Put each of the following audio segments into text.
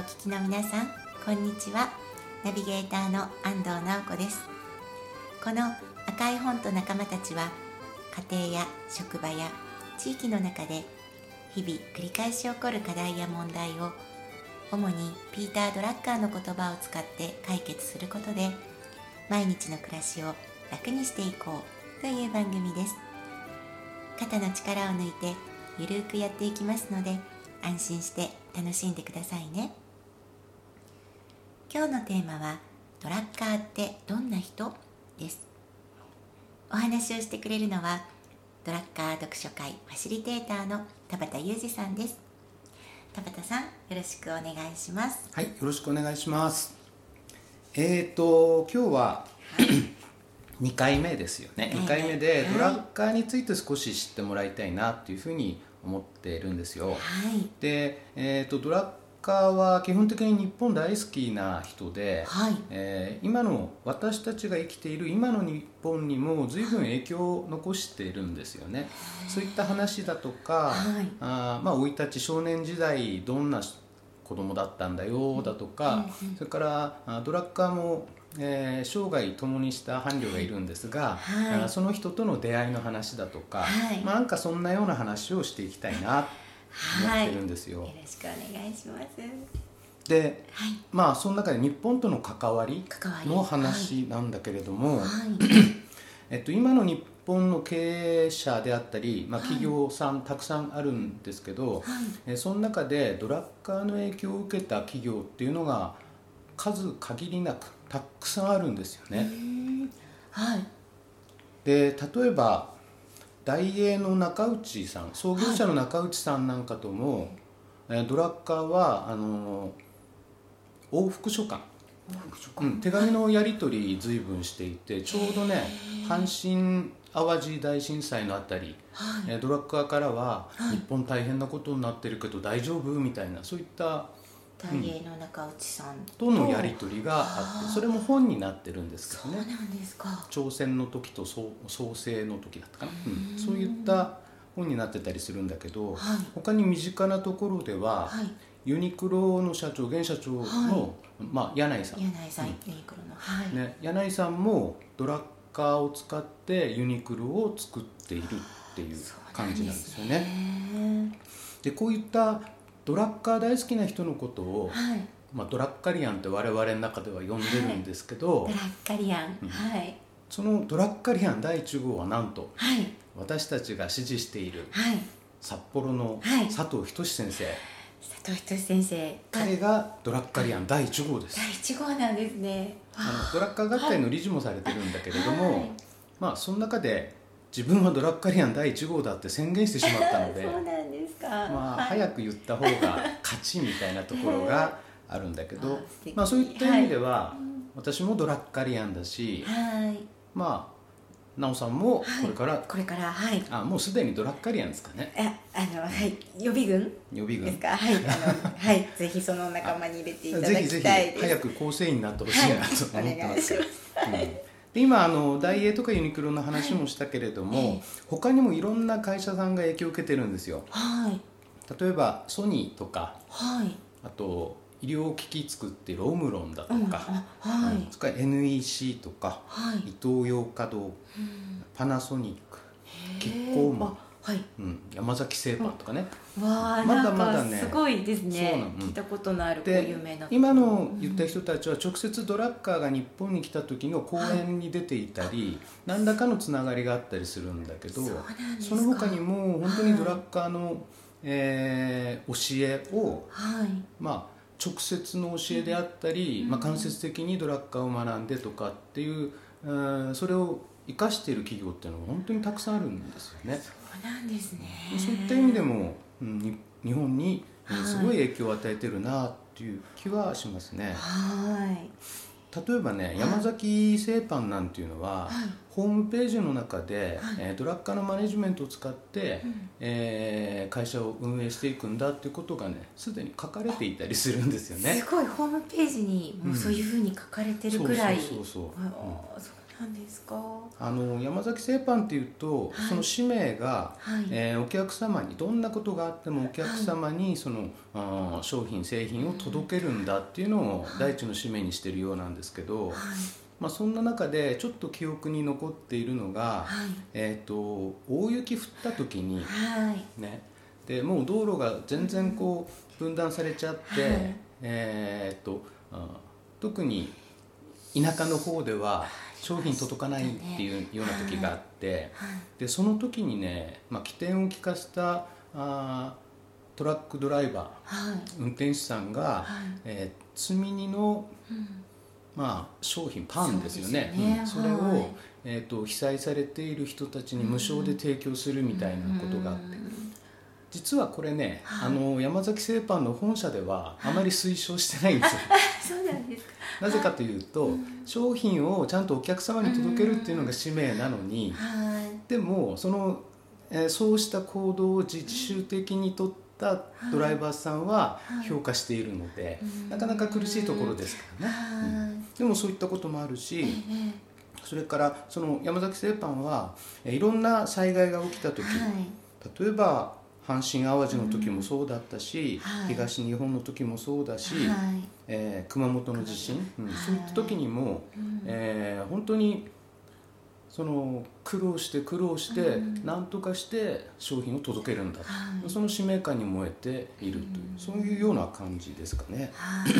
お聞きの皆さんこんにちは。ナビゲーターの安藤直子です。この赤い本と仲間たちは家庭や職場や地域の中で日々繰り返し起こる課題や問題を主にピーター・ドラッカーの言葉を使って解決することで毎日の暮らしを楽にしていこうという番組です。肩の力を抜いてゆるくやっていきますので安心して楽しんでくださいね。今日のテーマはドラッカーってどんな人？です。お話をしてくれるのはドラッカー読書会ファシリテーターの田畑裕二さんです。田畑さんよろしくお願いします。はいよろしくお願いします。えーと今日は 2回目ですよね。2回目でドラッカーについて少し知ってもらいたいなっていうふうに思っているんですよ、はい。で、えー、とドラッカーは基本的に日本大好きな人で、はい。えー今の私たちが生きている今の日本にも随分影響を残しているんですよね。そういった話だとか、はい。あーまあ生い立ち少年時代どんな子供だったんだよだとか、それからあドラッカーも、えー生涯共にした伴侶がいるんですが、はい。その人との出会いの話だとか、はい。まあ、なんかそんなような話をしていきたいなってるんですよ。よろしくお願いします。ではい。まあその中で日本との関わりの話なんだけれども、はい。えっと、今の日本の経営者であったり、まあ、はい。企業さんたくさんあるんですけど、えその中でドラッカーの影響を受けた企業っていうのが数限りなくたくさんあるんですよね。はい。で例えば大英の中内さん創業者の中内さんなんかとも、えードラッカーはあの往復書簡。うん、手紙のやり取り随分していてちょうどね阪神・淡路大震災のあたり、はい。えードラッカーからは「日本大変なことになってるけど大丈夫?」みたいなそういった大芸の中内さん。とのやり取りがあってそれも本になってるんですけどね。そうなんですか。朝鮮の時と創創生の時だったかな、うん、そういった本になってたりするんだけど、はい。他に身近なところでは、はい。ユニクロの社長現社長の、はまあ、柳井さん、柳井さんユニクロの。はい。ね、柳井さんもドラッカーを使ってユニクロを作っているっていう感じなんですよね。ねでこういったドラッカー大好きな人のことを、はい。まあ、ドラッカリアンって我々の中では呼んでるんですけど、ドラッカリアン。はい。そのドラッカリアン第1号はなんとはい私たちが支持しているはい。札幌のはい。佐藤仁先生、佐藤仁先生。が彼がドラッカリアン第1号です。第一号なんですね。あのドラッカー学会の理事もされてるんだけれども、はい。まあその中で自分はドラッカリアン第1号だって宣言してしまったのでそうなんですか。まあはい。早く言った方が勝ちみたいなところがあるんだけどまあそういった意味では私もドラッカリアンだしはい。まあ奈緒さんもこれから、これからはい。あもうすでにドラッカリアンですかね。ああのはい。予備軍？予備軍。ですか？はい。あのはい。ぜひその仲間に入れていただぜひぜひきたいです。早く構成員になってほしいなと思ってはいお願ますいします。うん。で今あのダイエーとかユニクロの話もしたけれども、はい。ええ他にもいろんな会社さんが影響を受けてるんですよ。はい。例えばソニーとかはい。あと医療機器作ってるオムロンだとうんはい。うんそれから NEC とかはい。イトーヨーカドーうん。パナソニック、キッコーマンあはい。うん、山崎製パンとかね、わあまだまだねかすごいですね。そうなの。うん。聞いたことのあるこう有で名な今の言った人たちは直接ドラッカーが日本に来た時の講演に出ていたり、何らかのつながりがあったりするんだけどその他にも本当にドラッカーの、えー教えを、はい。まあ、直接の教えであったり、まあ、間接的にドラッカーを学んでとかっていう、うんそれを生かしている企業っていうのは本当にたくさんあるんですよね。そうなんですね。そういった意味でも、うん、に日本にすごい影響を与えてるなっていう気はしますね。はい。例えばね山崎製パンなんていうのは、はいホームページの中で、はい。えードラッカーのマネジメントを使って、うん。えー会社を運営していくんだっていうことがねすでに書かれていたりするんですよね。すごいホームページにもうそういうふうに書かれてるくらい。そうそうそうそう。そう何ですか？はあの山崎製パンっていうと、はい。その使命が、い、えーお客様にどんなことがあってもお客様にその、あー商品製品を届けるんだっていうのを第一の使命にしてるようなんですけど、はいまあ、そんな中でちょっと記憶に残っているのが、はい。えー、と大雪降った時にはい。ね。でもう道路が全然こう分断されちゃって、はい。えー、とあ特に田舎の方では商品届かないっていうような時があって、はい。でその時にね、まあ、起点を利かせたあートラックドライバーはい。運転手さんが、はい。えー積み荷の、うんまあ、商品パンですよね。ね。うん。それを、はいえー、と被災されている人たちに無償で提供するみたいなことがあって、うん。実はこれね、はい。あの山崎製パンの本社ではあまり推奨してないんですよ。そうなんですか。なぜかというと、商品をちゃんとお客様に届けるっていうのが使命なのに、はい。でもその、えーそうした行動を自主的に取ったドライバーさんははい。評価しているので、うん。なかなか苦しいところですからね、はい。でもそういったこともあるし、えそれからその山崎製パンはえーいろんな災害が起きた時、例えば阪神・淡路の時もそうだったし、はい。東日本の時もそうだし、はい。えー熊本の地震、うん。はい。そういった時にも、うん。えー本当にその苦労して苦労してうん。何とかして商品を届けるんだ、はい。その使命感に燃えているという、うん。そういうような感じですかね。はい。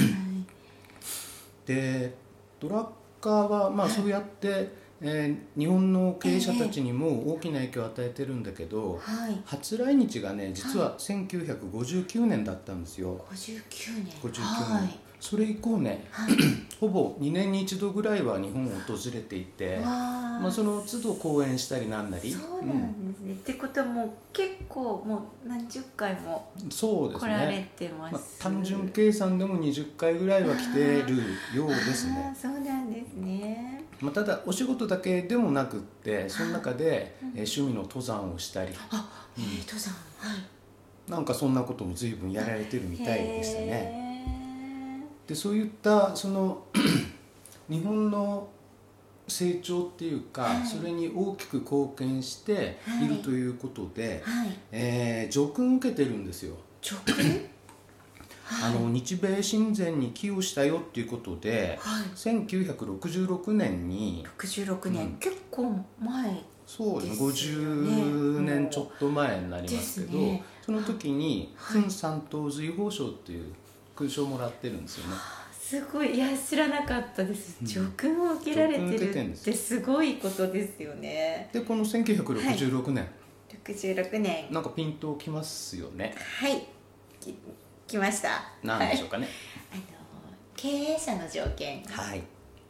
でドラッカーはまあそうやって、えー日本の経営者たちにも大きな影響を与えてるんだけど、はい。初来日がね実は1959年だったんですよ。59年。59年、はいそれ以降ねはい。ほぼ2年に一度ぐらいは日本を訪れていて、わまあ、その都度講演したりなんなり。そうなんですね、ってことはもう結構もう何十回もうんそうです来られね、てます、まあ、単純計算でも20回ぐらいは来てるようですあねーそうなんですね。まあ、ただお仕事だけでもなくってその中で、趣味の登山をしたり。あ、えー、登山。はい。なんかそんなことも随分やられてるみたいでしたね。ねでそういったその 日本の成長っていうか、はい。それに大きく貢献してい。るということで、はい。えー叙勲受けてるんですよ。あの日米親善に寄与したよっていうことではい。1966年に66年、うん。結構前そうですね。ですよね50年ちょっと前になりますけど、ね。その時にはい。勲三等随宝賞っていう勲章をもらってるんですよね。すごい。いや知らなかったです。うん。叙勲を受けられてるっけてすごいことですよね。でこの1966年、66年。なんかピンときますよね。はい。き来ました。何でしょうかね。あの経営者の条件がはい、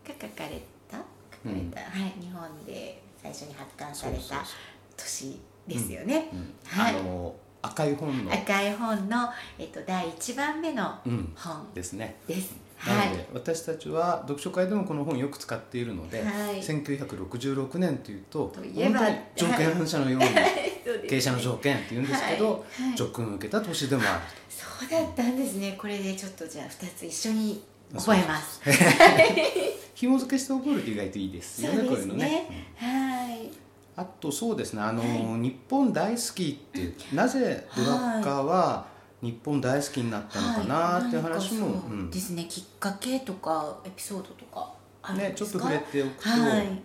書かれた？書かれた、はい。日本で最初に発刊された年ですよね、うん。はい。あの赤い本の、赤い本の、えっと、第1番目のうん、本。ですね。です、なはい。ので私たちは読書会でもこの本よく使っているので、はい。1966年というとといえば本当に条件反射のように経営者の条件っていうんですけど、はい。はい。叙勲受けた年でもあるそうだったんですね。これでちょっとじゃあ2つ一緒に覚えます。と 紐付けして覚えると意外といいですよねこういうのね、はいあとそうですねあの、は日本大好きってなぜドラッカーは日本大好きになったのかなっていう話も、はい。ううんですねきっかけとかエピソードとかあるんね、ですか？ちょっと触れておくと、はい。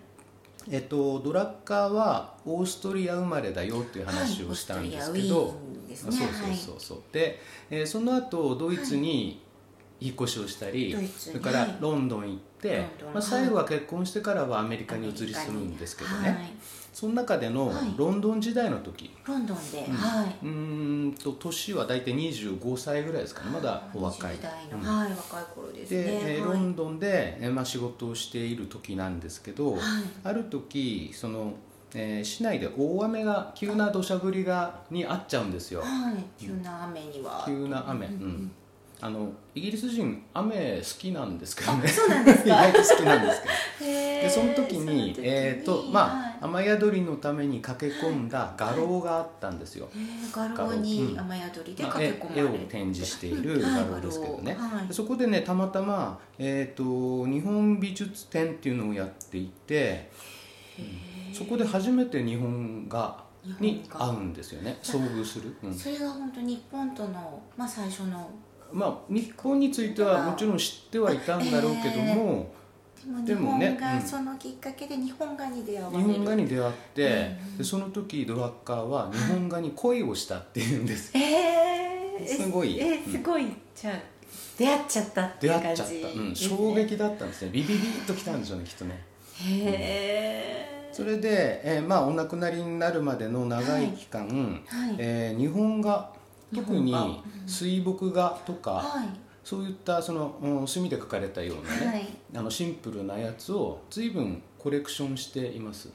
えっと、ドラッカーはオーストリア生まれだよっていう話をしたんですけど、はいね。そうそうそうそう。で、えーその後ドイツに引っ越しをしたり、ドイツに。それからロンドン行って、まあ、最後は結婚してからはアメリカに移り住むんですけどね、はいその中でのはい。ロンドン時代の時、ロンドンで、うん。はい。うーんと年は大体25歳ぐらいですかね。まだお若い。20代の、うん。はい若い頃ですね。で、えい。ロンドンで、えーまあ、仕事をしている時なんですけど、はい。ある時その、えー市内で大雨が急な土砂降りがにあっちゃうんですよ。はい。急な雨には。急な雨、ううんんあのイギリス人雨好きなんですけどね。意外と好きなんですけど。へでその時にえーとまはい。あ、雨宿りのために駆け込んだ画廊があったんですよ、えー、画廊に雨宿りでまあ駆け込まれる、絵絵を展示しているはい。画廊ですけどね、はい。でそこでねたまたま、えー、と日本美術展っていうのをやっていてそこで初めて日本画に合うんですよね。遭遇する、うん。それが本当日本との、まあ、最初のまあ日本についてはもちろん知ってはいたんだろうけども、でも日でもねそのきっかけで日本画に出会わ日本画に出会って、うんでその時ドラッカーは日本画に恋をしたっていうんです、えー、すごい。えー、すごい、じゃあ出会っちゃったっていう感じ。出会っちゃった、うん、衝撃だったんですね。ビビビッときたんでしょうねきっとね。へえそれで、えーまあお亡くなりになるまでの長い期間、はい。えー日本画日特に水墨画とか、はい。そういったその、うん墨で描かれたようなね、はい。あのシンプルなやつを随分コレクションしています、へ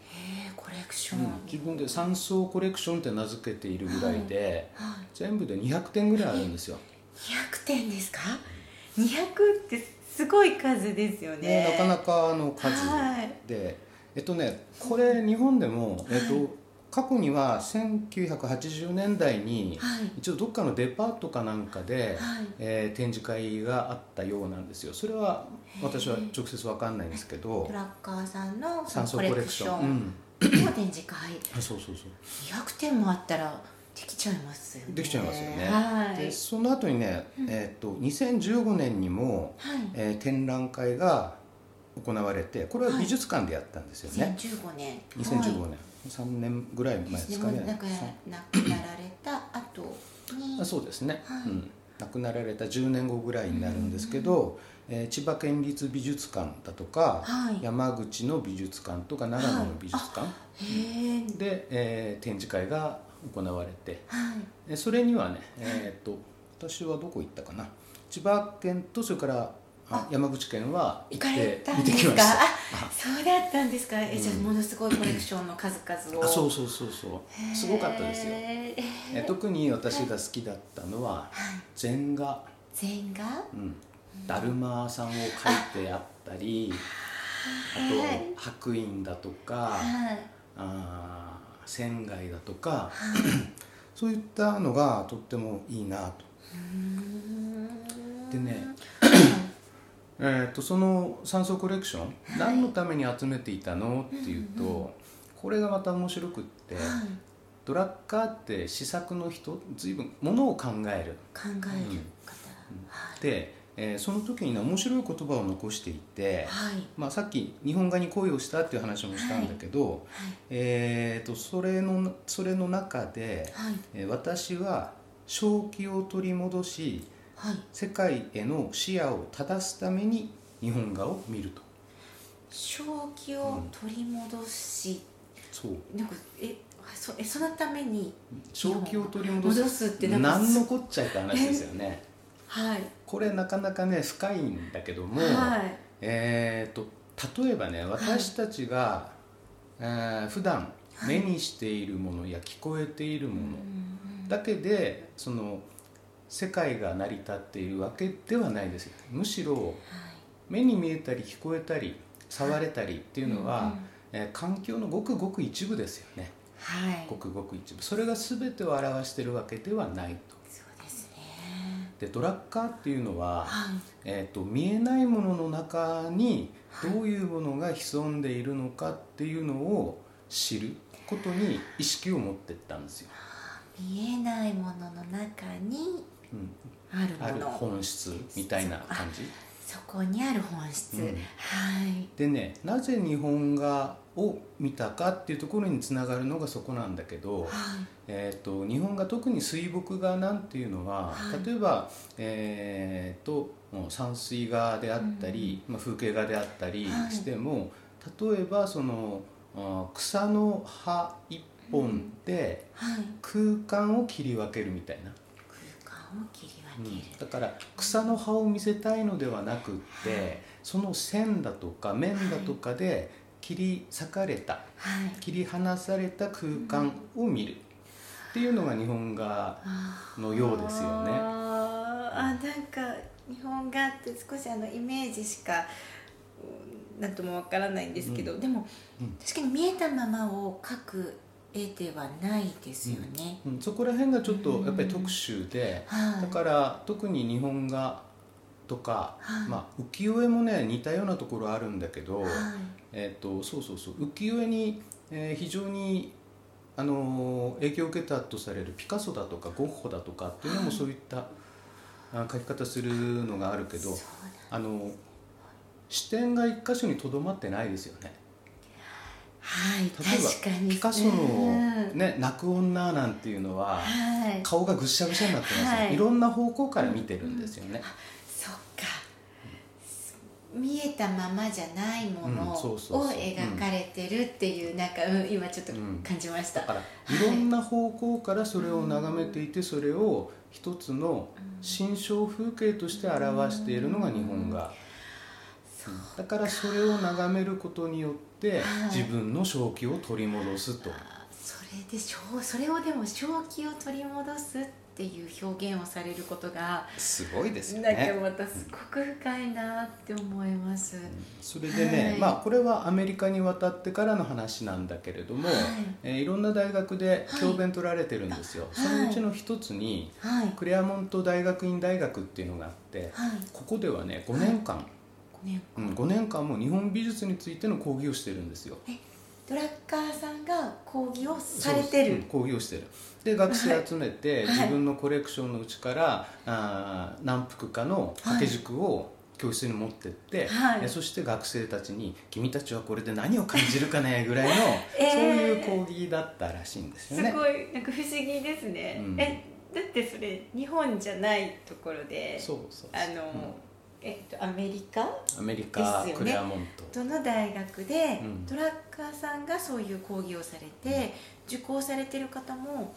えコレクション、うん、自分で三層コレクションって名付けているぐらいで、はい。全部で200点ぐらいあるんですよ、200点ですか？200ってすごい数ですよね。ね、なかなかの数はい。でえっとねこれ日本でも、えっと、過去には1980年代にはい。一応どっかのデパートかなんかで、はい。えー展示会があったようなんですよ。それは私は直接わかんないんですけど。トラッカーさんのそ酸素コレクション、の展示会。あそうそうそう。200点もあったらできちゃいますよね。できちゃいますよね、はい。でその後にね、えー、と2015年にも、はい。えー展覧会が行われてこれは美術館でやったんですよね、2015年。2015はい年、3年ぐらい前ですかね。亡くなられた後に。あそうですね、はい。うん、亡くなられた10年後ぐらいになるんですけど、えー千葉県立美術館だとか、はい。山口の美術館とか長野の美術館。へえで、えー展示会が行われて。はい。えそれにはね、えーっと私はどこ行ったかな。千葉県とそれからあ山口県は行行かれってたんですか？見てきました。あそうだったんですか？えじゃあうんものすごいコレクションの数々を。あそうそうそうそう。すごかったですよ。え特に私が好きだったのは禅画。禅画？うん、だるまさんを描いてあったりあと白隠だとかはい。あー仙外だとか そういったのがとってもいいなと。でね えー、とその酸素コレクション、何のために集めていたのっていうと、これがまた面白くって、はい。ドラッカーって試作の人随分ものを考える。考える方。はい。で、えーその時にね面白い言葉を残していて、はい。まあ、さっき日本画に恋をしたっていう話もしたんだけど、はい。えー、とそれのそれの中で、はい。えー私は正気を取り戻しはい世界への視野を正すために日本画を見ると。正気を取り戻し、そう。なんかえそえそのために正気を取り戻すってなんか何のこっちゃいって話ですよね。はい。これなかなかね深いんだけども、はい。えー、と例えばね私たちが、えー普段目にしているものや聞こえているものだけでその世界が成り立っているわけではないですよ。むしろ目に見えたり聞こえたり触れたりっていうのは、うんうんえー環境のごくごく一部ですよね。はい。ごくごく一部。それが全てを表しているわけではないと。そうですね。でドラッカーっていうのは、はい。えー、と見えないものの中にどういうものが潜んでいるのかっていうのを知ることに意識を持ってったんですよ、見えないものの中にうん、あるあるもの。本質みたいな感じ？そこにある本質、うん。はい。でねなぜ日本画を見たかっていうところにつながるのがそこなんだけど、はい。えー、と日本画特に水墨画なんていうのは、はい。例えば、えー、ともう山水画であったり、まあ、風景画であったりはい。しても、例えばそのあ草の葉一本ではい。空間を切り分けるみたいな、空間を切り分ける、だから草の葉を見せたいのではなくってその線だとか面だとかで切り裂かれたはい。切り離された空間を見るっていうのが日本画のようですよね。あなんか日本画って少しあのイメージしかうんなんともわからないんですけど、でも、うん。確かに見えたままを描く絵ではないですよね。うん、そこら辺がちょっとやっぱり特殊で、はい。だから特に日本画とか、はい。まあ、浮世絵もね似たようなところあるんだけど、はい。えー、とそうそうそう。浮世絵に、えー非常に、あのー影響を受けたとされるピカソだとかゴッホだとかっていうのもはい。そういった、あ描き方するのがあるけどあの視点が一箇所にとどまってないですよね。はい例えば確かにピカソの、うん。ね「泣く女」なんていうのははい。顔がぐっしゃぐしゃになってますよ、はい。い、ろんな方向から見てるんですよね。そっか。見えたままじゃないものうんを描かれてるっていうなんか、うん、今ちょっとうん。感じました、だからい。ろんな方向からそれを眺めていてそれを一つの心象風景として表しているのが日本画。だからそれを眺めることによってはい。自分の正気を取り戻すと。あそれで正それをでも正気を取り戻すっていう表現をされることがすごいですよなん。またすごく深いなって思います、それでね、はい。まあこれはアメリカに渡ってからの話なんだけれども、はい。えーいろんな大学で教鞭取られてるんですよ、はいそのうちの一つにはい。クレアモント大学院大学っていうのがあってはい。ここではね5年間、うん、5年間も日本美術についての講義をしてるんですよ。ドラッカーさんが講義をされてる？そううん講義をしてる。で学生集めて、はい。自分のコレクションのうちからあー何幅かの掛け軸を教室に持ってって、はい。えそして学生たちに「君たちはこれで何を感じるかね」ぐらいの、えー。そういう講義だったらしいんですよね。すごいなんか不思議ですね、うん。えだってそれ日本じゃないところでそうそうそう。あの、えっとアメリカ？アメリカ、ですよね。クレアモント。どの大学で、うん。ドラッカーさんがそういう講義をされて、受講されてる方も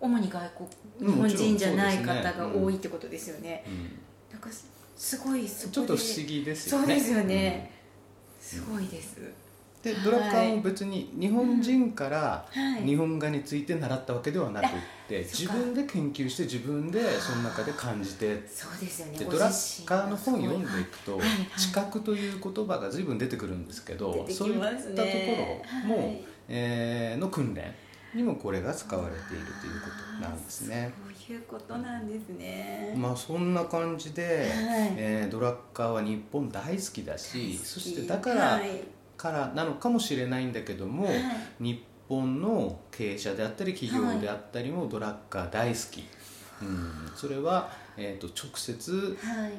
主に外国日本人じゃない方が多いってことですよね、うん。なんかすすごいそこでちょっと不思議ですよね。そうですよね、すごいです、うんでドラッカーも別に日本人からはい。日本画について習ったわけではなくって、自分で研究して自分でその中で感じてそうですよね。でドラッカーの本読んでいくと知覚という言葉が随分出てくるんですけどそういったとこねろも、はい。えーの訓練にもこれが使われているということなんですね。いうことなんですね、まあそんな感じで、はい。えードラッカーは日本大好きだしそしてだから、はいからなのかもしれないんだけども、はい。日本の経営者であったり企業であったりもドラッカー大好き、うん、それは、えー、と直接はい。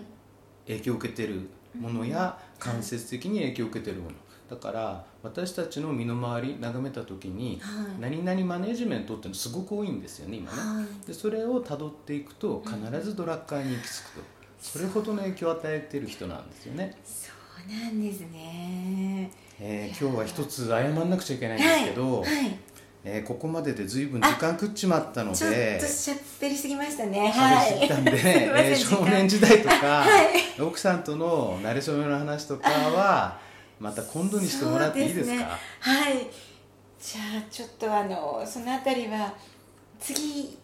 影響を受けてるものや間接的に影響を受けてるもの。だから私たちの身の回り眺めた時にはい。何々マネジメントってすごく多いんですよね今ね。はい。でそれをたどっていくと必ずドラッカーに行き着くと。それほどの影響を与えてる人なんですよね、そうなんですねえー今日は一つ謝んなくちゃいけないんですけど、はい、はい。えーここまでで随分時間食っちまったのちょっでとしゃべりすぎましたね。喋はい。りすぎたんで、えー少年時代とか、はい。奥さんとの馴れ初めの話とかはまた今度にしてもらっていいですか？ね。はい。じゃあちょっとあのそのあたりは次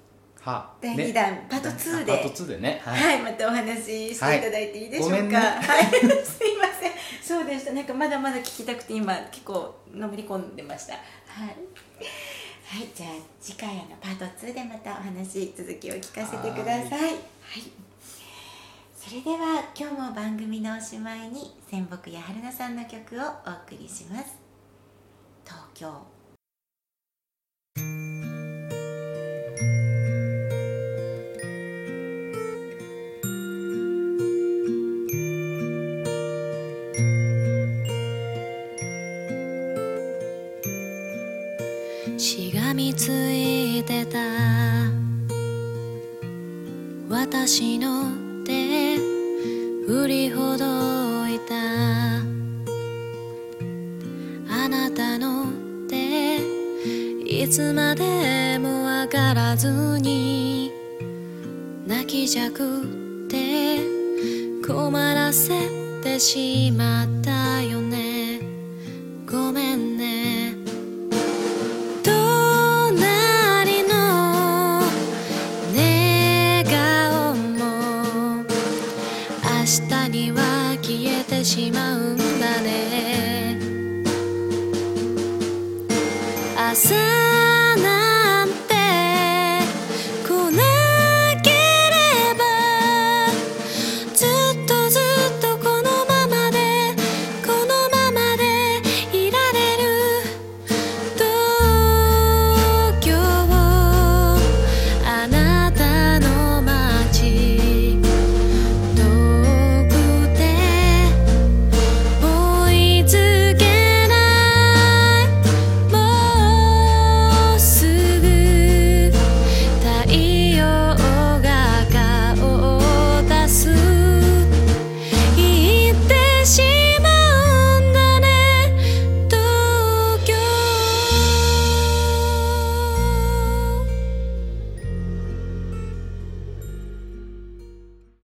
は第2弾、パート2でパート2でねはい、はい、またお話ししていただいていいでしょうか。はいい、はごめんねすいません。そうでした。なんかまだまだ聞きたくて今結構のめり込んでました。はい。はい、じゃあ次回あのパート2でまたお話続きを聞かせてください。はい。それでは今日も番組のおしまいに仙北や春菜さんの曲をお送りします。東京。気じゃくって困らせてしまったよ。